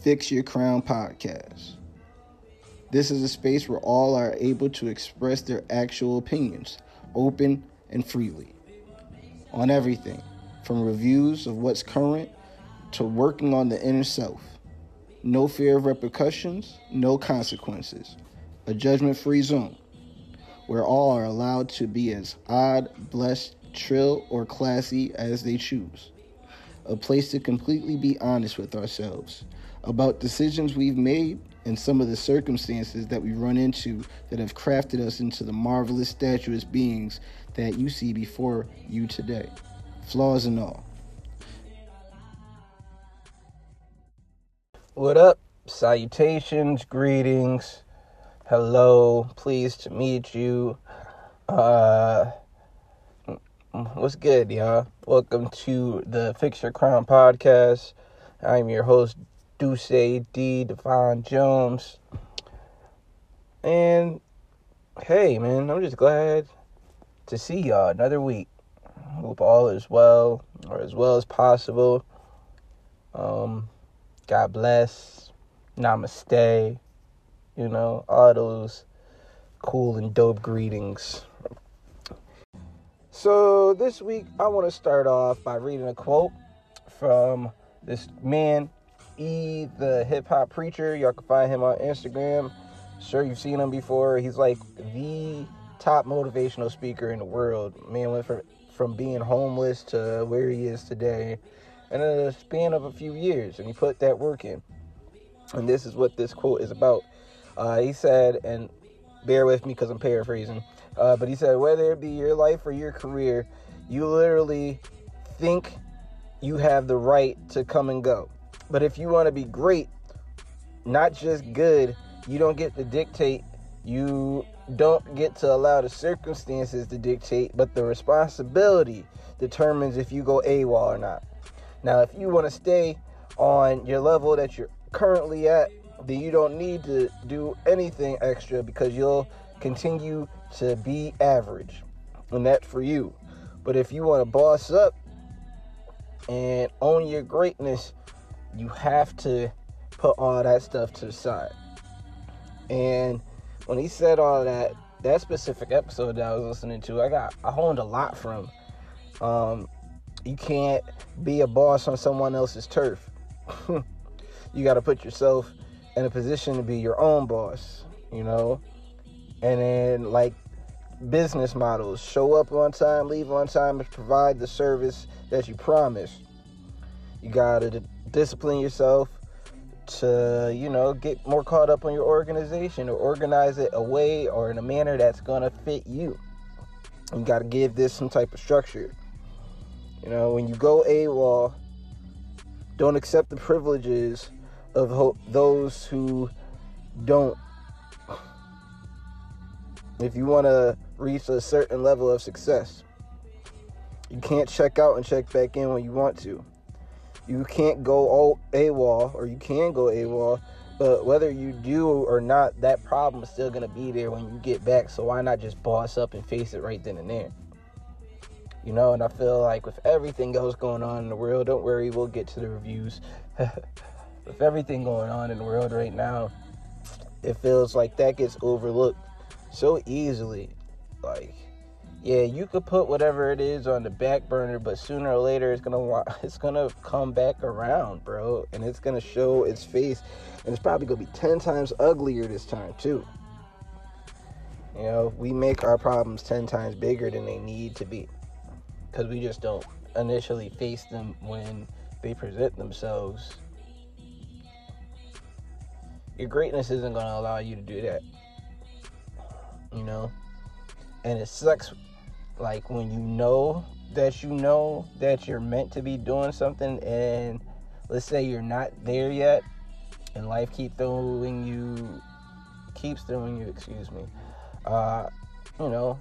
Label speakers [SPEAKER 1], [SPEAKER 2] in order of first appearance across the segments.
[SPEAKER 1] Fix Your Crown podcast. This is a space where all are able to express their actual opinions, open and freely, on everything from reviews of what's current to working on the inner self. No fear of repercussions, no consequences. A judgment free zone where all are allowed to be as odd, blessed, trill, or classy as they choose. A place to completely be honest with ourselves about decisions we've made and some of the circumstances that we run into that have crafted us into the marvelous, statuous beings that you see before you today, flaws and all.
[SPEAKER 2] What up? Salutations, greetings, hello, pleased to meet you. Uh, what's good, y'all? Welcome to the Fix Your Crown podcast. I'm your host, Duce D. Devon Jones. And hey, man, I'm just glad to see y'all another week. Hope all is well, or as well as possible. Um, God bless, namaste, you know, all those cool and dope greetings. So, this week I want to start off by reading a quote from this man, E, the hip hop preacher. Y'all can find him on Instagram. Sure, you've seen him before. He's like the top motivational speaker in the world. Man went from, from being homeless to where he is today in a span of a few years, and he put that work in. And this is what this quote is about. Uh, he said, and bear with me because I'm paraphrasing, uh, but he said, whether it be your life or your career, you literally think you have the right to come and go. But if you want to be great, not just good, you don't get to dictate. You don't get to allow the circumstances to dictate, but the responsibility determines if you go AWOL or not. Now, if you want to stay on your level that you're currently at, then you don't need to do anything extra because you'll continue to be average. And that's for you. But if you want to boss up and own your greatness, you have to put all that stuff to the side. And when he said all that, that specific episode that I was listening to, I got I honed a lot from. Um, you can't be a boss on someone else's turf. you got to put yourself in a position to be your own boss, you know? And then, like business models, show up on time, leave on time, provide the service that you promised. You got to discipline yourself to, you know, get more caught up on your organization or organize it a way or in a manner that's to fit you. You got to give this some type of structure. You know, when you go AWOL, don't accept the privileges of ho- those who don't. If you want to reach a certain level of success, you can't check out and check back in when you want to. You can't go all AWOL, or you can go AWOL, but whether you do or not, that problem is still to be there when you get back. So why not just boss up and face it right then and there? You know, and I feel like with everything else going on in the world, don't worry, we'll get to the reviews. with everything going on in the world right now, it feels like that gets overlooked so easily. Like, yeah, you could put whatever it is on the back burner, but sooner or later it's gonna it's gonna come back around, bro, and it's gonna show its face, and it's probably gonna be ten times uglier this time too. You know, we make our problems ten times bigger than they need to be, because we just don't initially face them when they present themselves. Your greatness isn't gonna allow you to do that. You know, and it sucks like when you know that you know that you're meant to be doing something and let's say you're not there yet and life keep throwing you keeps throwing you excuse me uh you know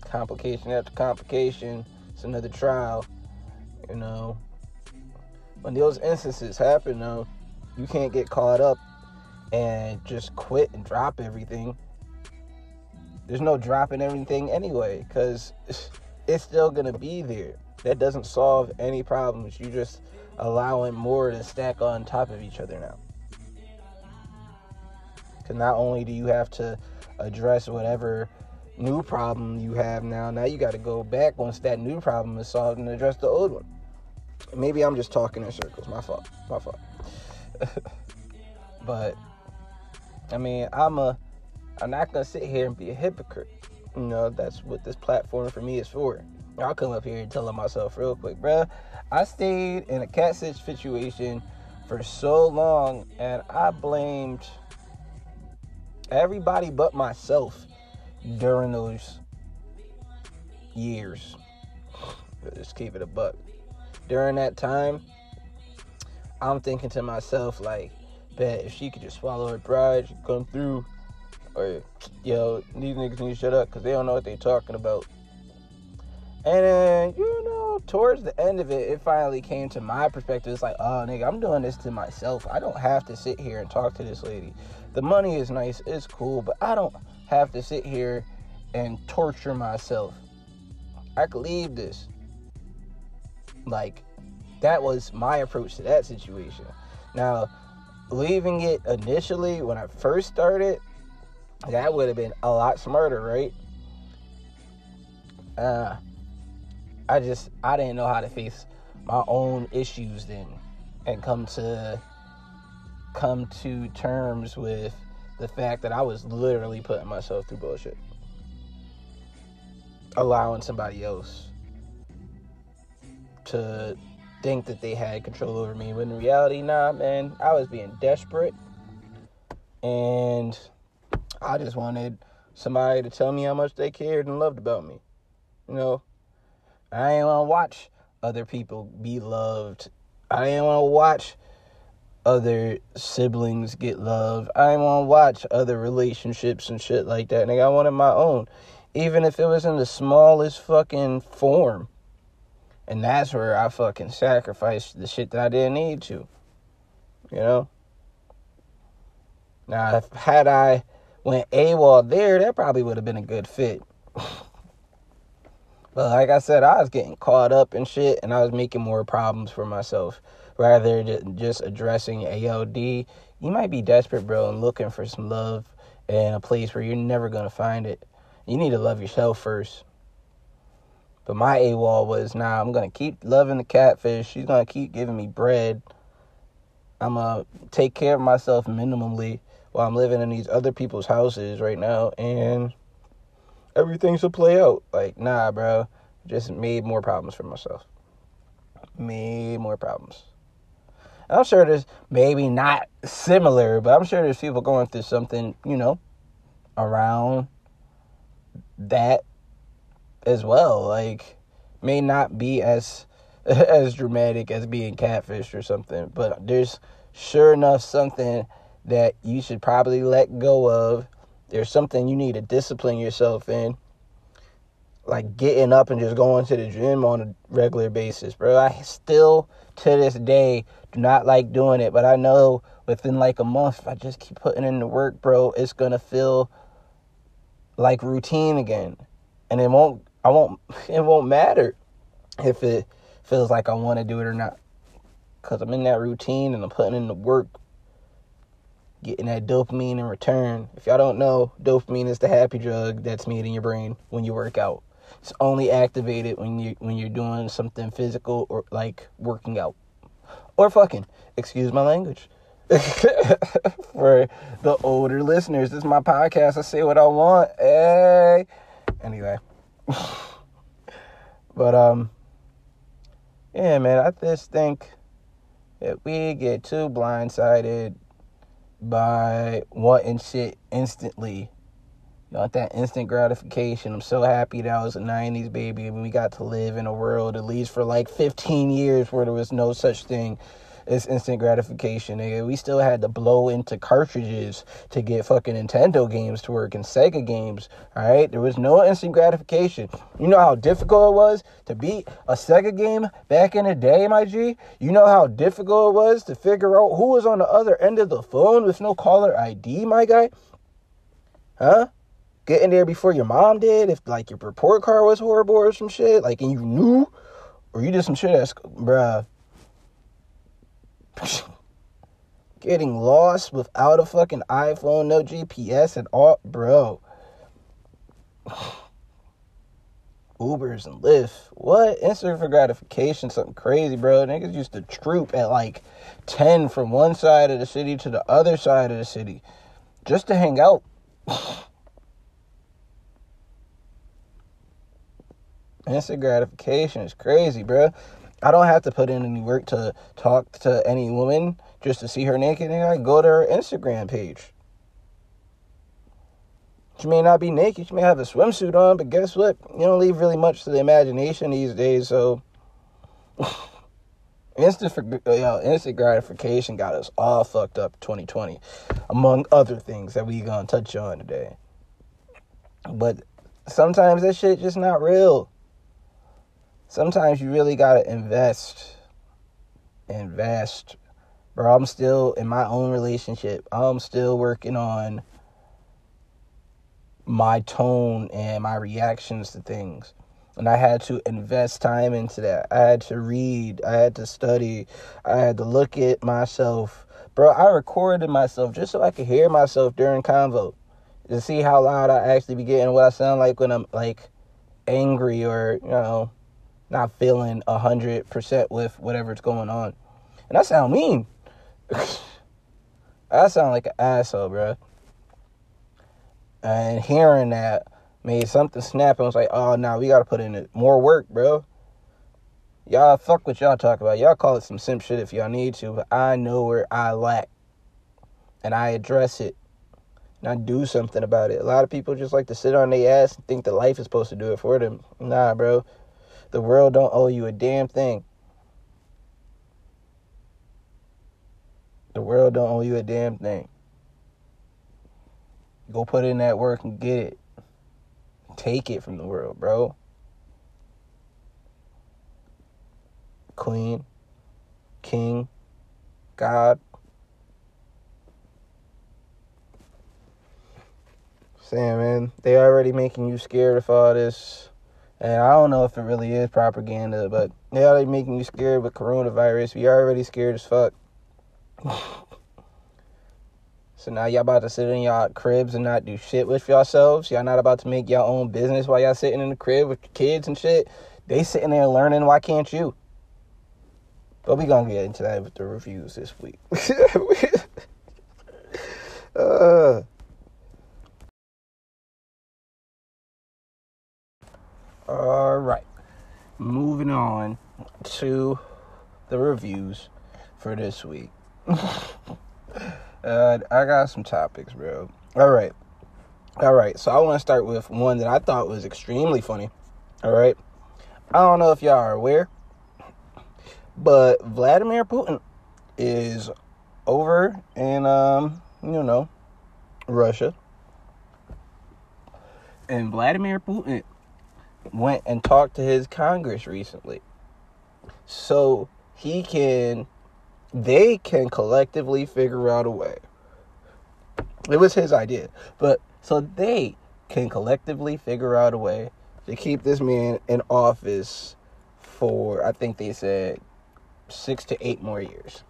[SPEAKER 2] complication after complication it's another trial you know. When those instances happen though you can't get caught up and just quit and drop everything there's no dropping everything anyway because it's still gonna be there that doesn't solve any problems You're just allowing more to stack on top of each other now. Because not only do you have to address whatever new problem you have now, now you got to go back once that new problem is solved and address the old one. Maybe I'm just talking in circles. My fault. My fault. but I mean, I'm a. I'm not gonna sit here and be a hypocrite. You know, that's what this platform for me is for. I'll come up here and tell myself real quick, bruh. I stayed in a cat situation for so long, and I blamed everybody but myself during those years. Just keep it a buck. During that time, I'm thinking to myself, like, bet if she could just swallow her pride, she'd come through. Or, yo, these niggas need to shut up because they don't know what they're talking about. And then, you know, towards the end of it, it finally came to my perspective. It's like, oh, nigga, I'm doing this to myself. I don't have to sit here and talk to this lady. The money is nice, it's cool, but I don't have to sit here and torture myself. I could leave this. Like, that was my approach to that situation. Now, leaving it initially when I first started, that would have been a lot smarter, right? Uh, I just I didn't know how to face my own issues then and come to come to terms with the fact that I was literally putting myself through bullshit. Allowing somebody else to think that they had control over me when in reality, nah, man, I was being desperate and I just wanted somebody to tell me how much they cared and loved about me. You know, I ain't want to watch other people be loved. I ain't want to watch other siblings get love. I ain't want to watch other relationships and shit like that. Nigga, I wanted my own. Even if it was in the smallest fucking form. And that's where I fucking sacrificed the shit that I didn't need to. You know? Now, had I went AWOL there, that probably would have been a good fit. But like I said, I was getting caught up in shit and I was making more problems for myself rather than just addressing AOD. You might be desperate, bro, and looking for some love in a place where you're never going to find it. You need to love yourself first. But my AWOL was, nah, I'm going to keep loving the catfish. She's going to keep giving me bread. I'm going to take care of myself minimally while I'm living in these other people's houses right now. And everything should play out. Like, nah, bro. Just made more problems for myself. Made more problems. I'm sure there's maybe not similar, but I'm sure there's people going through something, you know, around that as well. Like, may not be as as dramatic as being catfished or something, but there's sure enough something that you should probably let go of there's something you need to discipline yourself in. Like getting up and just going to the gym on a regular basis, bro. I still to this day do not like doing it, but I know within like a month, if I just keep putting in the work, bro, it's gonna feel like routine again. And it won't I won't it won't matter if it feels like I want to do it or not. Cause I'm in that routine and I'm putting in the work getting that dopamine in return. If y'all don't know, dopamine is the happy drug that's made in your brain when you work out. It's only activated when you when you're doing something physical or like working out. Or fucking, excuse my language. For the older listeners, this is my podcast. I say what I want. Hey. Anyway. but um yeah, man, I just think that we get too blindsided by wanting shit instantly. You want that instant gratification. I'm so happy that I was a 90s baby and we got to live in a world, at least for like 15 years, where there was no such thing it's instant gratification, nigga. We still had to blow into cartridges to get fucking Nintendo games to work and Sega games. Alright? There was no instant gratification. You know how difficult it was to beat a Sega game back in the day, my G? You know how difficult it was to figure out who was on the other end of the phone with no caller ID, my guy? Huh? Getting there before your mom did, if like your report card was horrible or some shit, like and you knew, or you did some shit that's bruh Getting lost without a fucking iPhone, no GPS at all, bro. Ubers and Lyft. What? Instant for gratification, something crazy, bro. Niggas used to troop at like 10 from one side of the city to the other side of the city just to hang out. Instant gratification is crazy, bro. I don't have to put in any work to talk to any woman just to see her naked, and I go to her Instagram page. She may not be naked, she may have a swimsuit on, but guess what? You don't leave really much to the imagination these days, so instant for you know, instant gratification got us all fucked up 2020, among other things that we gonna touch on today. But sometimes that shit just not real. Sometimes you really gotta invest. Invest. Bro, I'm still in my own relationship. I'm still working on my tone and my reactions to things. And I had to invest time into that. I had to read. I had to study. I had to look at myself. Bro, I recorded myself just so I could hear myself during convo. To see how loud I actually be getting, what I sound like when I'm like angry or, you know, not feeling a hundred percent with whatever's going on. And I sound mean. I sound like an asshole, bro. And hearing that made something snap and was like, oh, now nah, we got to put in more work, bro. Y'all fuck what y'all talk about. Y'all call it some simp shit if y'all need to, but I know where I lack. And I address it. And I do something about it. A lot of people just like to sit on their ass and think that life is supposed to do it for them. Nah, bro. The world don't owe you a damn thing. The world don't owe you a damn thing. Go put in that work and get it. Take it from the world, bro. Queen, King, God. Saying, man, they already making you scared of all this. And I don't know if it really is propaganda, but they already making you scared with coronavirus. We already scared as fuck. So now y'all about to sit in y'all cribs and not do shit with yourselves. Y'all not about to make your own business while y'all sitting in the crib with your kids and shit. They sitting there learning. Why can't you? But we gonna get into that with the reviews this week. uh. All right. Moving on to the reviews for this week. Uh, I got some topics, bro. All right. All right. So I want to start with one that I thought was extremely funny. All right. I don't know if y'all are aware, but Vladimir Putin is over in, um, you know, Russia. And Vladimir Putin went and talked to his Congress recently. So he can they can collectively figure out a way. It was his idea, but so they can collectively figure out a way to keep this man in office for, I think they said, six to eight more years.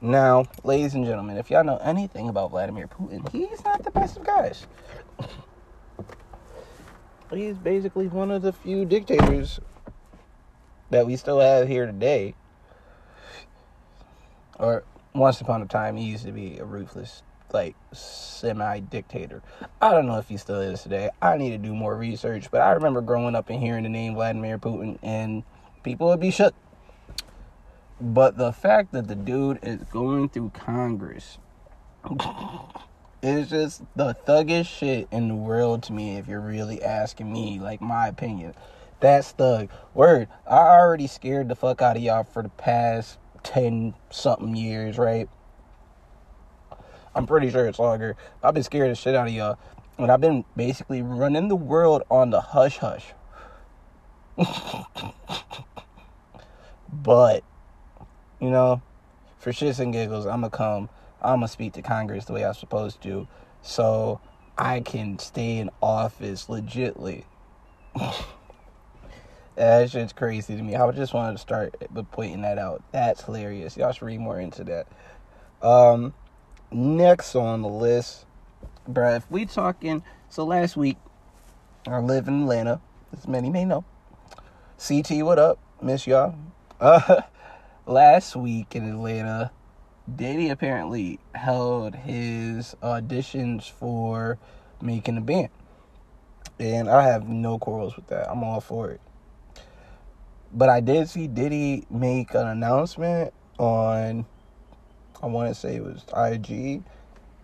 [SPEAKER 2] Now, ladies and gentlemen, if y'all know anything about Vladimir Putin, he's not the best of guys. he's basically one of the few dictators that we still have here today or once upon a time he used to be a ruthless like semi dictator. I don't know if he still is today. I need to do more research, but I remember growing up and hearing the name Vladimir Putin and people would be shook. But the fact that the dude is going through Congress is just the thuggish shit in the world to me if you're really asking me like my opinion. That's thug. Word. I already scared the fuck out of y'all for the past 10 something years, right? I'm pretty sure it's longer. I've been scared the shit out of y'all. And I've been basically running the world on the hush hush. but, you know, for shits and giggles, I'm going to come. I'm to speak to Congress the way I'm supposed to. So I can stay in office legitly. That shit's crazy to me. I just wanted to start pointing that out. That's hilarious. Y'all should read more into that. Um, next on the list, bruh, if we talking, so last week, I live in Atlanta, as many may know. CT, what up? Miss y'all. Uh, last week in Atlanta, Diddy apparently held his auditions for making a band. And I have no quarrels with that. I'm all for it. But I did see Diddy make an announcement on, I want to say it was IG,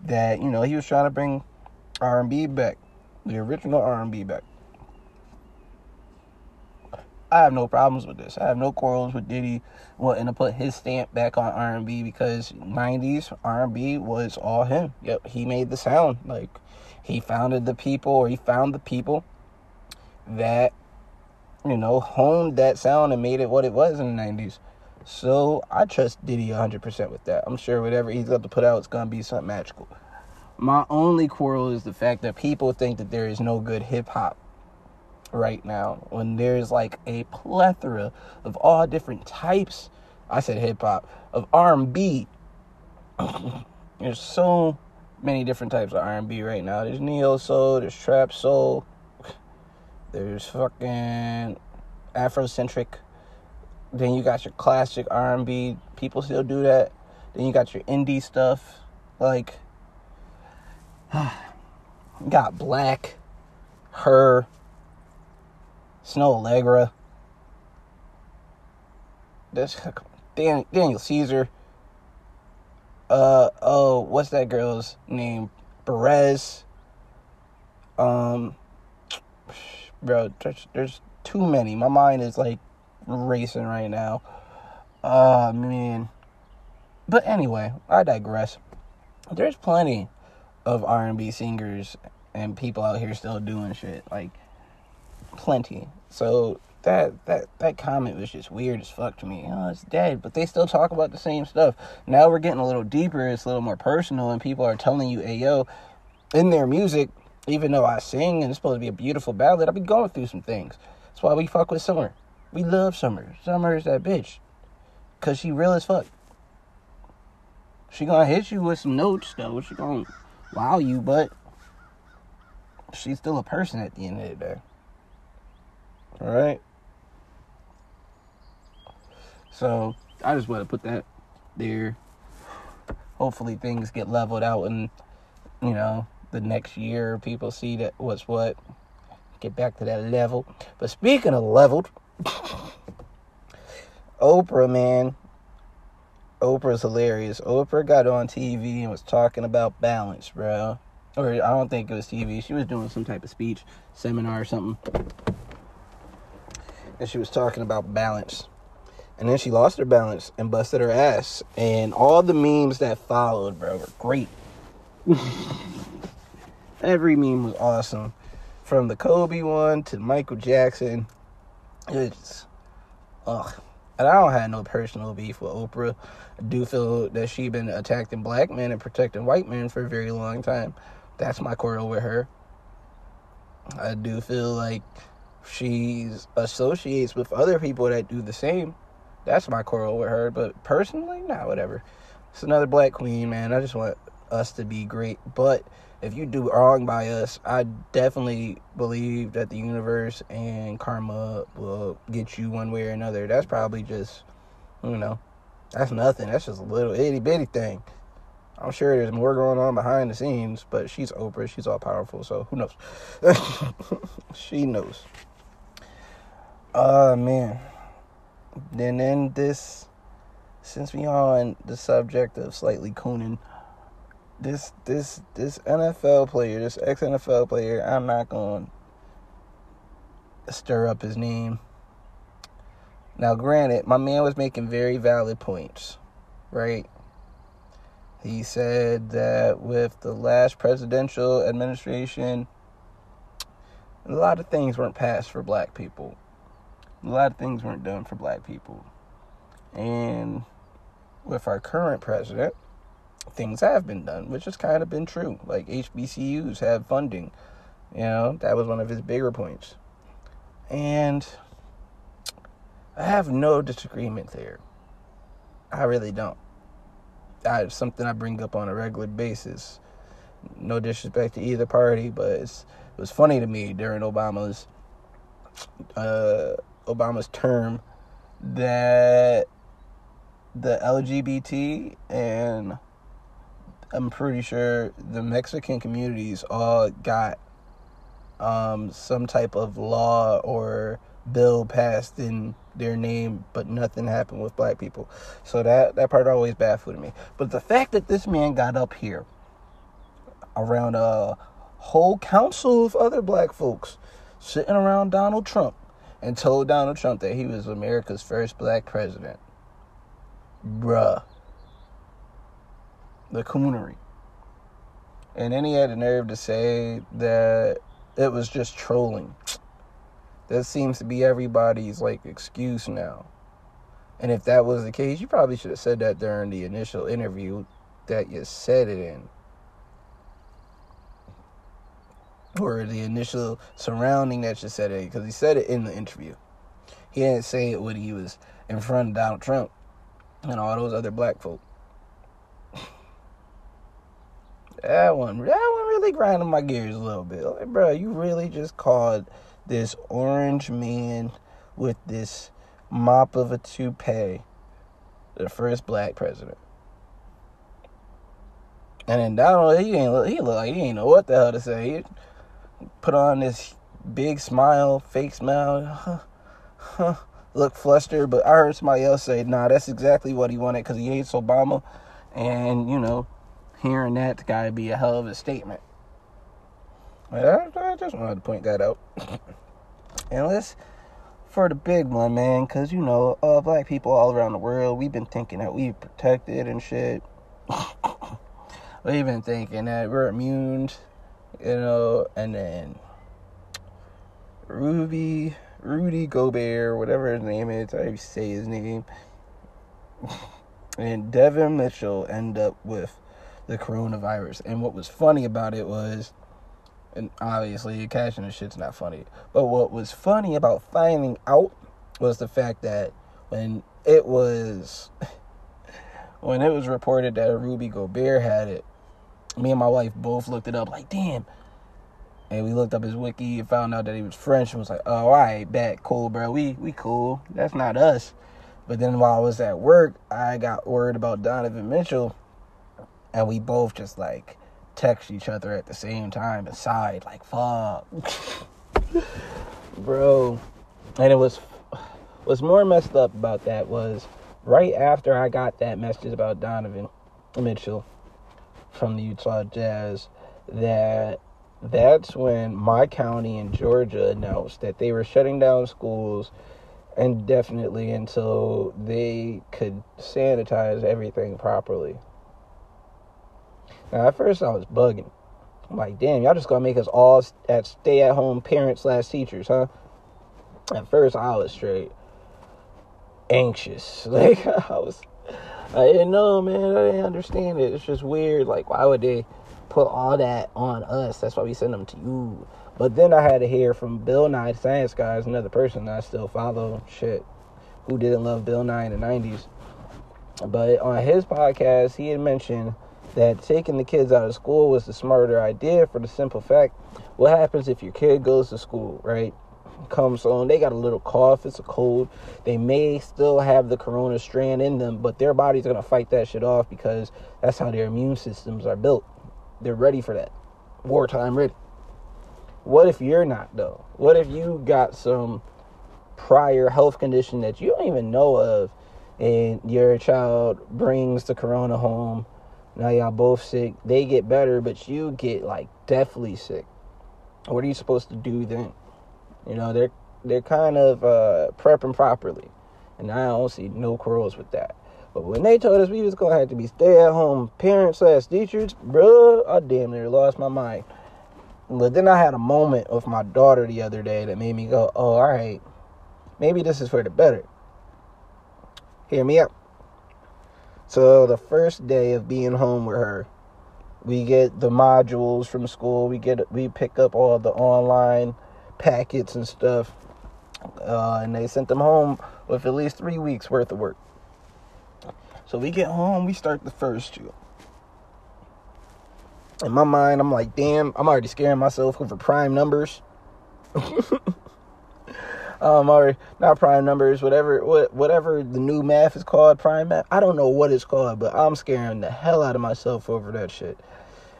[SPEAKER 2] that you know he was trying to bring R&B back, the original R&B back. I have no problems with this. I have no quarrels with Diddy wanting to put his stamp back on R&B because 90s R&B was all him. Yep, he made the sound. Like he founded the people or he found the people that you know, honed that sound and made it what it was in the 90s. So I trust Diddy 100% with that. I'm sure whatever he's got to put out, it's going to be something magical. My only quarrel is the fact that people think that there is no good hip hop right now when there's like a plethora of all different types. I said hip hop of R&B. there's so many different types of R&B right now. There's neo soul, there's trap soul, there's fucking Afrocentric. Then you got your classic R&B. People still do that. Then you got your indie stuff. Like, got Black, Her, Snoh Aalegra, This Dan, Daniel Caesar. Uh oh, what's that girl's name? Perez. Um, bro, there's, there's too many. My mind is like racing right now. Oh man. But anyway, I digress. There's plenty of R&B singers and people out here still doing shit like plenty. So that that that comment was just weird as fuck to me. Oh, it's dead, but they still talk about the same stuff. Now we're getting a little deeper. It's a little more personal, and people are telling you, "Hey, yo," in their music even though I sing and it's supposed to be a beautiful ballad, I be going through some things. That's why we fuck with Summer. We love Summer. Summer is that bitch. Cause she real as fuck. She gonna hit you with some notes though. She gonna wow you, but she's still a person at the end of the day. Alright? So I just want to put that there. Hopefully things get leveled out and you know the next year. People see that what's what. Get back to that level. But speaking of leveled oprah man. Oprah's hilarious. Oprah got on tv and was talking about balance bro or i don't think it was tv she was doing some type of speech seminar or something and she was talking about balance and then she lost her balance and busted her ass and all the memes that followed bro were great Every meme was awesome. From the Kobe one to Michael Jackson. It's ugh. And I don't have no personal beef with Oprah. I do feel that she been attacking black men and protecting white men for a very long time. That's my quarrel with her. I do feel like she associates with other people that do the same. That's my quarrel with her. But personally, nah, whatever. It's another black queen, man. I just want us to be great. But if you do wrong by us, I definitely believe that the universe and karma will get you one way or another. That's probably just, you know, that's nothing. That's just a little itty bitty thing. I'm sure there's more going on behind the scenes, but she's Oprah. She's all powerful, so who knows? she knows. Uh man. Then then this since we are on the subject of slightly cooning this this this NFL player, this ex NFL player, I'm not to stir up his name. Now, granted, my man was making very valid points, right? He said that with the last presidential administration, a lot of things weren't passed for black people. A lot of things weren't done for black people. And with our current president, things have been done, which has kind of been true. Like HBCUs have funding. You know, that was one of his bigger points. And I have no disagreement there. I really don't. Something I bring up on a regular basis. No disrespect to either party, but it was funny to me during Obama's uh, Obama's term that the LGBT and I'm pretty sure the Mexican communities all got um, some type of law or bill passed in their name, but nothing happened with black people. So that that part always baffled me. But the fact that this man got up here around a whole council of other black folks sitting around Donald Trump and told Donald Trump that he was America's first black president. Bruh. The coonery. And then he had the nerve to say that it was just trolling. That seems to be everybody's like excuse now. And if that was the case, you probably should have said that during the initial interview that you said it in. Or the initial surrounding that you said it because he said it in the interview. He didn't say it when he was in front of Donald Trump and all those other black folk. that one, that one really grinding my gears a little bit. Like, bro, you really just called this orange man with this mop of a toupee the first black president. And then Donald, he ain't look, he look like he ain't know what the hell to say. He put on this big smile, fake smile, huh, huh, look flustered. But I heard somebody else say, "Nah, that's exactly what he wanted because he hates Obama." And you know, hearing that gotta be a hell of a statement. I, I just wanted to point that out. and let's for the big one, man, because you know, uh, black people all around the world, we've been thinking that we protected and shit. we've been thinking that we're immune, you know, and then Ruby, Rudy Gobert, whatever his name is, I say his name, and Devin Mitchell end up with the coronavirus. And what was funny about it was and obviously catching the shit's not funny. But what was funny about finding out was the fact that when it was when it was reported that Ruby Gobert had it, me and my wife both looked it up like, damn. And we looked up his wiki and found out that he was French and was like, oh, all right, bet, cool, bro. We we cool. That's not us. But then while I was at work, I got worried about Donovan Mitchell, and we both just like text each other at the same time and sighed like fuck bro and it was what's more messed up about that was right after i got that message about donovan mitchell from the utah jazz that that's when my county in georgia announced that they were shutting down schools indefinitely until they could sanitize everything properly now, at first, I was bugging. I'm like, damn, y'all just gonna make us all at stay at home parents slash teachers, huh? At first, I was straight anxious. Like, I was, I didn't know, man. I didn't understand it. It's just weird. Like, why would they put all that on us? That's why we send them to you. But then I had to hear from Bill Nye, Science Guys, another person I still follow. Shit, who didn't love Bill Nye in the '90s? But on his podcast, he had mentioned that taking the kids out of school was the smarter idea for the simple fact what happens if your kid goes to school, right? Comes on, they got a little cough, it's a cold. They may still have the corona strand in them, but their body's gonna fight that shit off because that's how their immune systems are built. They're ready for that. Wartime ready. What if you're not though? What if you got some prior health condition that you don't even know of and your child brings the corona home now y'all both sick. They get better, but you get like deathly sick. What are you supposed to do then? You know, they're they're kind of uh, prepping properly, and I don't see no quarrels with that. But when they told us we was gonna have to be stay at home parents slash teachers, bro, I damn near lost my mind. But then I had a moment with my daughter the other day that made me go, "Oh, all right, maybe this is for the better." Hear me out. So the first day of being home with her, we get the modules from school. We get we pick up all the online packets and stuff. uh, and they sent them home with at least three weeks worth of work. So we get home, we start the first two. In my mind, I'm like, damn, I'm already scaring myself over prime numbers. um, or not prime numbers, whatever, whatever the new math is called, prime math. I don't know what it's called, but I'm scaring the hell out of myself over that shit.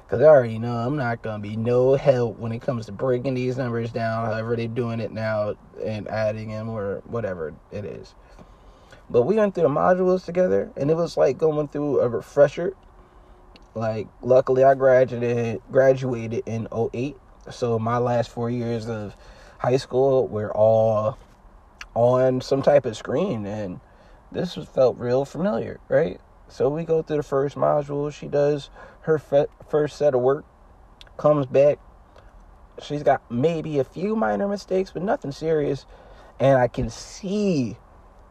[SPEAKER 2] Cause I already know I'm not gonna be no help when it comes to breaking these numbers down, however they're doing it now, and adding them or whatever it is. But we went through the modules together, and it was like going through a refresher. Like, luckily, I graduated graduated in 08, so my last four years of high school were all on some type of screen, and this felt real familiar, right? So we go through the first module. She does her first set of work, comes back. She's got maybe a few minor mistakes, but nothing serious. And I can see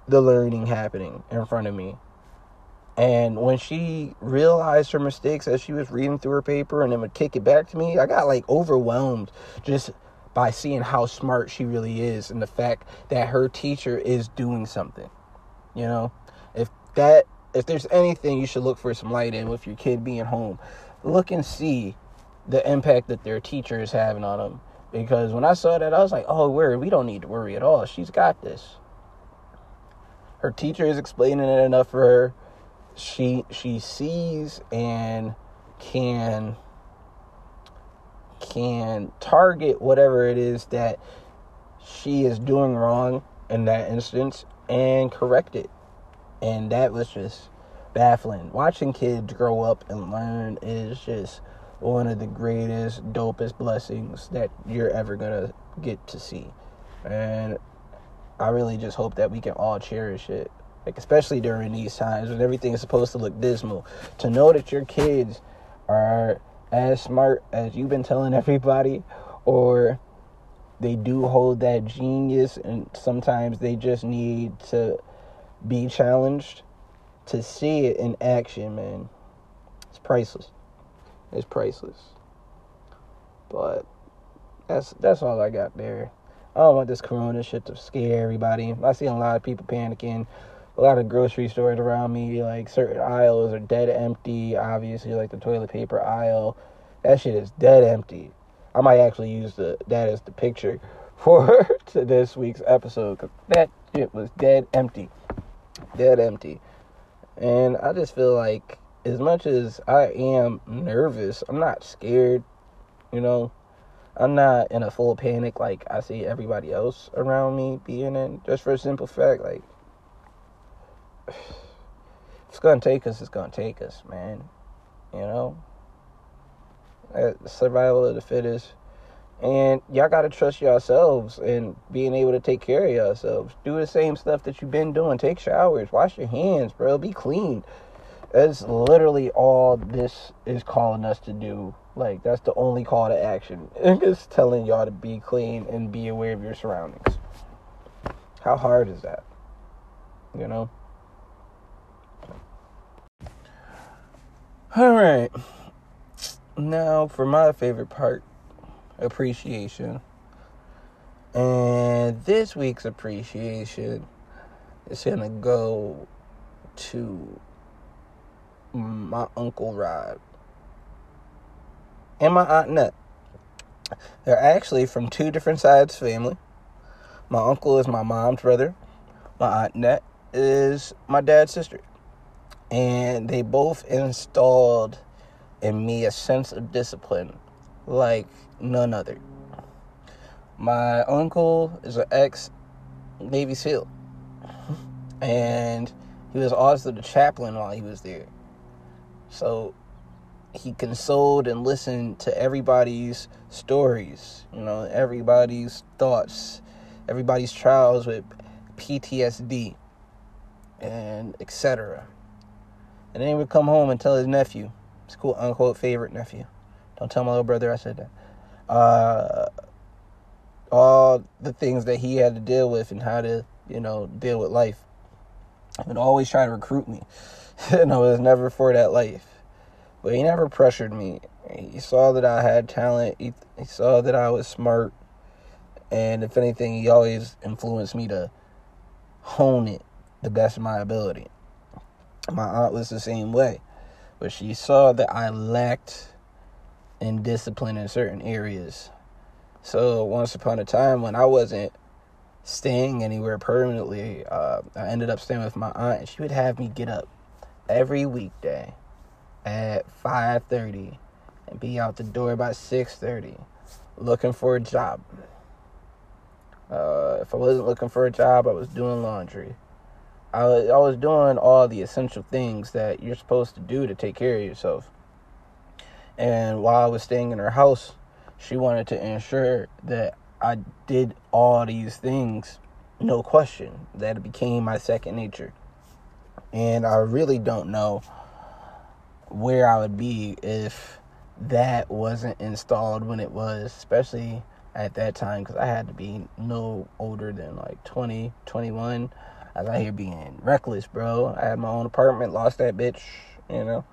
[SPEAKER 2] the learning happening in front of me. And when she realized her mistakes as she was reading through her paper and then would kick it back to me, I got like overwhelmed just by seeing how smart she really is and the fact that her teacher is doing something. You know, if that if there's anything you should look for some light in with your kid being home, look and see the impact that their teacher is having on them. Because when I saw that, I was like, oh, where we don't need to worry at all. She's got this. Her teacher is explaining it enough for her. She she sees and can can target whatever it is that she is doing wrong in that instance and correct it and that was just baffling. Watching kids grow up and learn is just one of the greatest, dopest blessings that you're ever gonna get to see. And I really just hope that we can all cherish it. Like especially during these times when everything is supposed to look dismal. To know that your kids are as smart as you've been telling everybody or they do hold that genius and sometimes they just need to be challenged, to see it in action, man, it's priceless. It's priceless. But that's that's all I got there. I don't want this corona shit to scare everybody. I see a lot of people panicking. A lot of grocery stores around me, like certain aisles are dead empty. Obviously, like the toilet paper aisle, that shit is dead empty. I might actually use the that as the picture for to this week's episode because that shit was dead empty dead empty. And I just feel like as much as I am nervous, I'm not scared, you know. I'm not in a full panic like I see everybody else around me being in. Just for a simple fact, like it's gonna take us, it's gonna take us, man. You know? Survival of the fittest. And y'all gotta trust yourselves and being able to take care of yourselves. Do the same stuff that you've been doing. Take showers, wash your hands, bro. Be clean. That's literally all this is calling us to do. Like that's the only call to action. It's telling y'all to be clean and be aware of your surroundings. How hard is that? You know? All right. Now for my favorite part appreciation. And this week's appreciation is going to go to my Uncle Rod and my Aunt Net. They're actually from two different sides of family. My uncle is my mom's brother. My Aunt Net is my dad's sister. And they both installed in me a sense of discipline like none other. My uncle is an ex Navy SEAL, and he was also the chaplain while he was there. So he consoled and listened to everybody's stories, you know, everybody's thoughts, everybody's trials with PTSD and etc. And then he would come home and tell his nephew, his quote unquote favorite nephew, don't tell my little brother I said that. Uh, all the things that he had to deal with and how to, you know, deal with life. And always try to recruit me. and I was never for that life. But he never pressured me. He saw that I had talent. He, he saw that I was smart. And if anything, he always influenced me to hone it the best of my ability. My aunt was the same way, but she saw that I lacked in discipline in certain areas. So once upon a time when I wasn't staying anywhere permanently, uh, I ended up staying with my aunt, and she would have me get up every weekday at 5:30 and be out the door by 6:30 looking for a job. Uh, if I wasn't looking for a job, I was doing laundry. I was, I was doing all the essential things that you're supposed to do to take care of yourself. And while I was staying in her house, she wanted to ensure that I did all these things, no question, that it became my second nature. And I really don't know where I would be if that wasn't installed when it was, especially at that time, because I had to be no older than like 20, 21. I was out here being reckless, bro. I had my own apartment, lost that bitch, you know.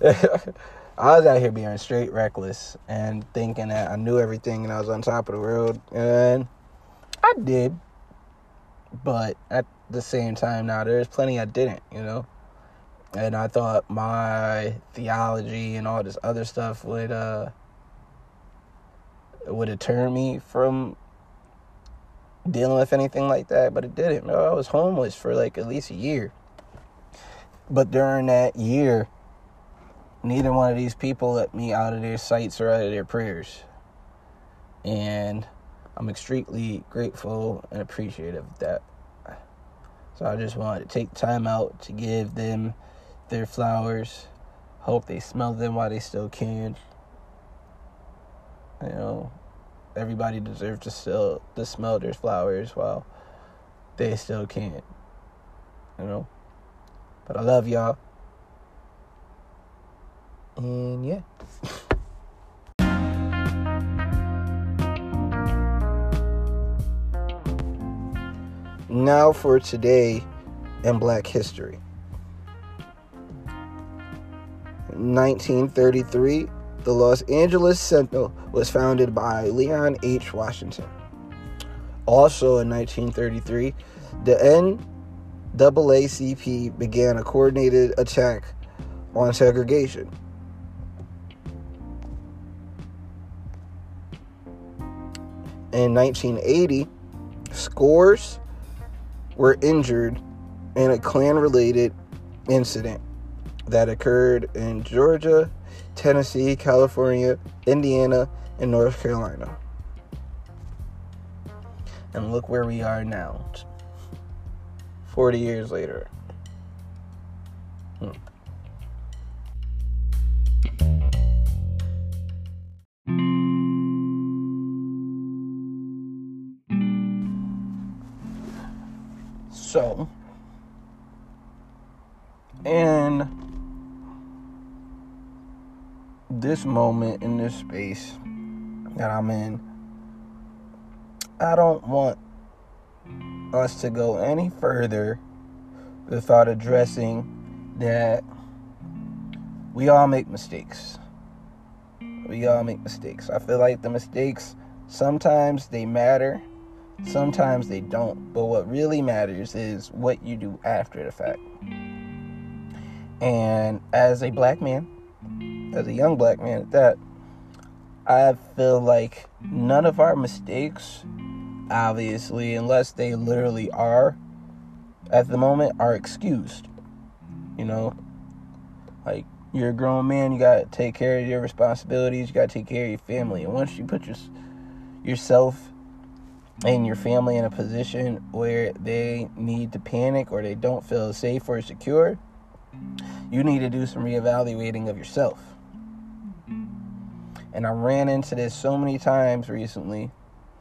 [SPEAKER 2] I was out here being straight reckless and thinking that I knew everything and I was on top of the world. And I did. But at the same time, now there's plenty I didn't, you know. And I thought my theology and all this other stuff would uh would deter me from dealing with anything like that, but it didn't. I was homeless for like at least a year. But during that year, neither one of these people let me out of their sights or out of their prayers. And I'm extremely grateful and appreciative of that. So I just wanted to take time out to give them their flowers. Hope they smell them while they still can. You know, everybody deserves to still to smell their flowers while they still can. You know. But I love y'all. And yeah. now for today in black history. 1933, the Los Angeles Sentinel was founded by Leon H. Washington. Also in 1933, the NAACP began a coordinated attack on segregation. In 1980, scores were injured in a Klan related incident that occurred in Georgia, Tennessee, California, Indiana, and North Carolina. And look where we are now, 40 years later. Hmm. So, in this moment, in this space that I'm in, I don't want us to go any further without addressing that we all make mistakes. We all make mistakes. I feel like the mistakes sometimes they matter Sometimes they don't, but what really matters is what you do after the fact. And as a black man, as a young black man at that, I feel like none of our mistakes, obviously, unless they literally are at the moment, are excused. You know, like you're a grown man, you gotta take care of your responsibilities, you gotta take care of your family. And once you put your, yourself and your family in a position where they need to panic or they don't feel safe or secure, you need to do some reevaluating of yourself. And I ran into this so many times recently.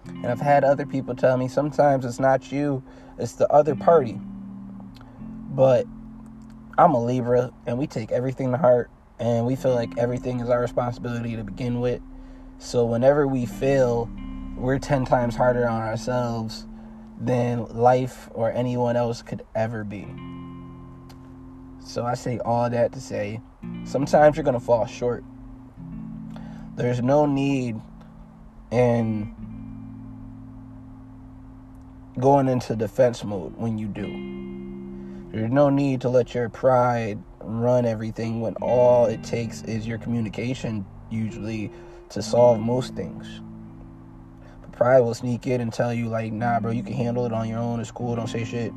[SPEAKER 2] And I've had other people tell me sometimes it's not you, it's the other party. But I'm a Libra and we take everything to heart and we feel like everything is our responsibility to begin with. So whenever we fail, we're 10 times harder on ourselves than life or anyone else could ever be. So I say all that to say sometimes you're going to fall short. There's no need in going into defense mode when you do. There's no need to let your pride run everything when all it takes is your communication, usually, to solve most things. Pride will sneak in and tell you, like, nah, bro, you can handle it on your own. It's cool. Don't say shit.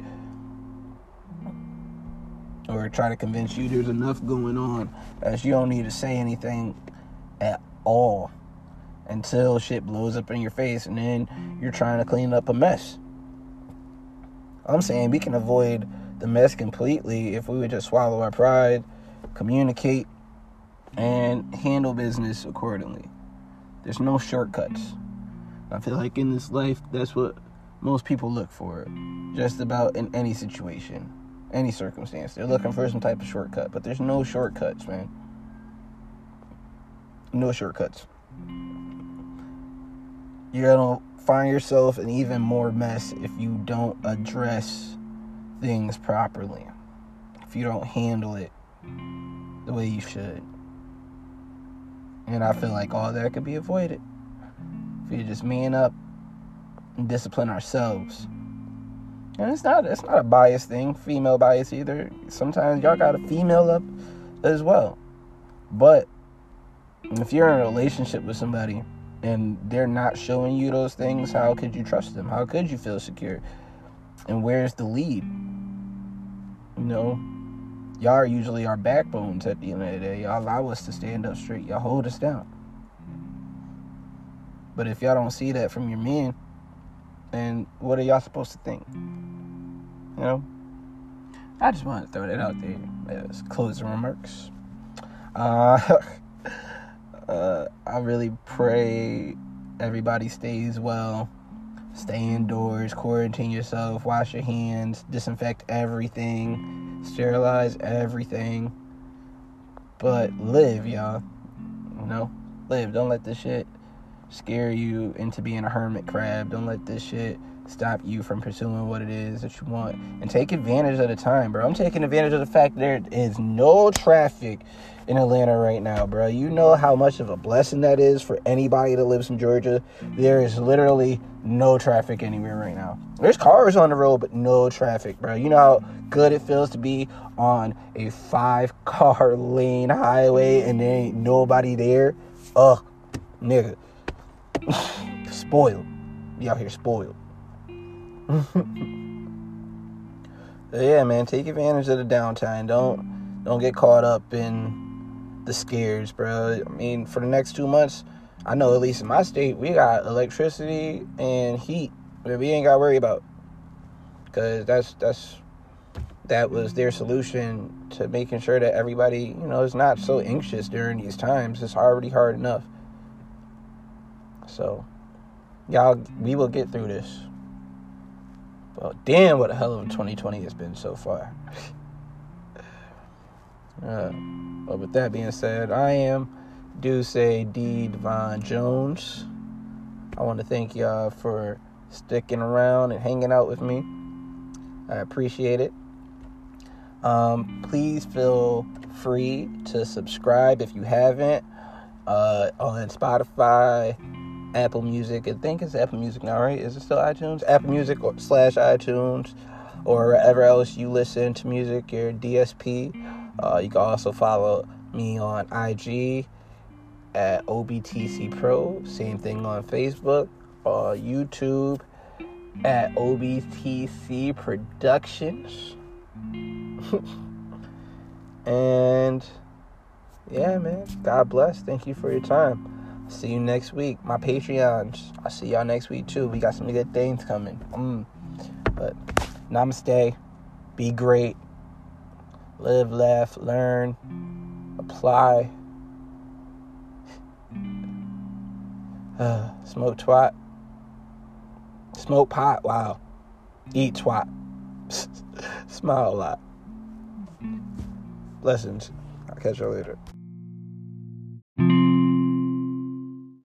[SPEAKER 2] Or try to convince you there's enough going on that you don't need to say anything at all until shit blows up in your face and then you're trying to clean up a mess. I'm saying we can avoid the mess completely if we would just swallow our pride, communicate, and handle business accordingly. There's no shortcuts. I feel like in this life, that's what most people look for, just about in any situation, any circumstance. They're looking for some type of shortcut, but there's no shortcuts, man. No shortcuts. You're gonna find yourself in even more mess if you don't address things properly. If you don't handle it the way you should. And I feel like all that could be avoided. If you just man up and discipline ourselves. And it's not it's not a bias thing, female bias either. Sometimes y'all got a female up as well. But if you're in a relationship with somebody and they're not showing you those things, how could you trust them? How could you feel secure? And where's the lead? You know, y'all are usually our backbones at the end of the day. Y'all allow us to stand up straight. Y'all hold us down. But if y'all don't see that from your men, then what are y'all supposed to think? You know? I just want to throw that out there as closing remarks. Uh, uh, I really pray everybody stays well. Stay indoors, quarantine yourself, wash your hands, disinfect everything, sterilize everything. But live, y'all. You know? Live. Don't let this shit scare you into being a hermit crab. Don't let this shit stop you from pursuing what it is that you want. And take advantage of the time, bro. I'm taking advantage of the fact there is no traffic in Atlanta right now, bro. You know how much of a blessing that is for anybody that lives in Georgia. There is literally no traffic anywhere right now. There's cars on the road, but no traffic, bro. You know how good it feels to be on a five car lane highway and there ain't nobody there? Ugh, nigga. spoiled. Be out here spoiled. yeah, man, take advantage of the downtime. Don't don't get caught up in the scares, bro. I mean, for the next two months, I know at least in my state, we got electricity and heat that we ain't got to worry about. Cause that's that's that was their solution to making sure that everybody, you know, is not so anxious during these times. It's already hard enough. So, y'all, we will get through this. Well, damn, what a hell of a 2020 has been so far. uh, but with that being said, I am Duce D. Devon Jones. I want to thank y'all for sticking around and hanging out with me. I appreciate it. Um, please feel free to subscribe if you haven't uh, on Spotify, Apple Music. I think it's Apple Music now, right? Is it still iTunes? Apple Music or slash iTunes or wherever else you listen to music, your DSP. Uh, you can also follow me on IG at OBTC Pro. Same thing on Facebook, uh, YouTube at OBTC Productions. and yeah, man. God bless. Thank you for your time. See you next week. My Patreons. I'll see y'all next week too. We got some good things coming. Mm. But namaste. Be great. Live, laugh, learn, apply. Uh, smoke twat. Smoke pot. Wow. Eat twat. Smile a lot. Blessings. I'll catch y'all later.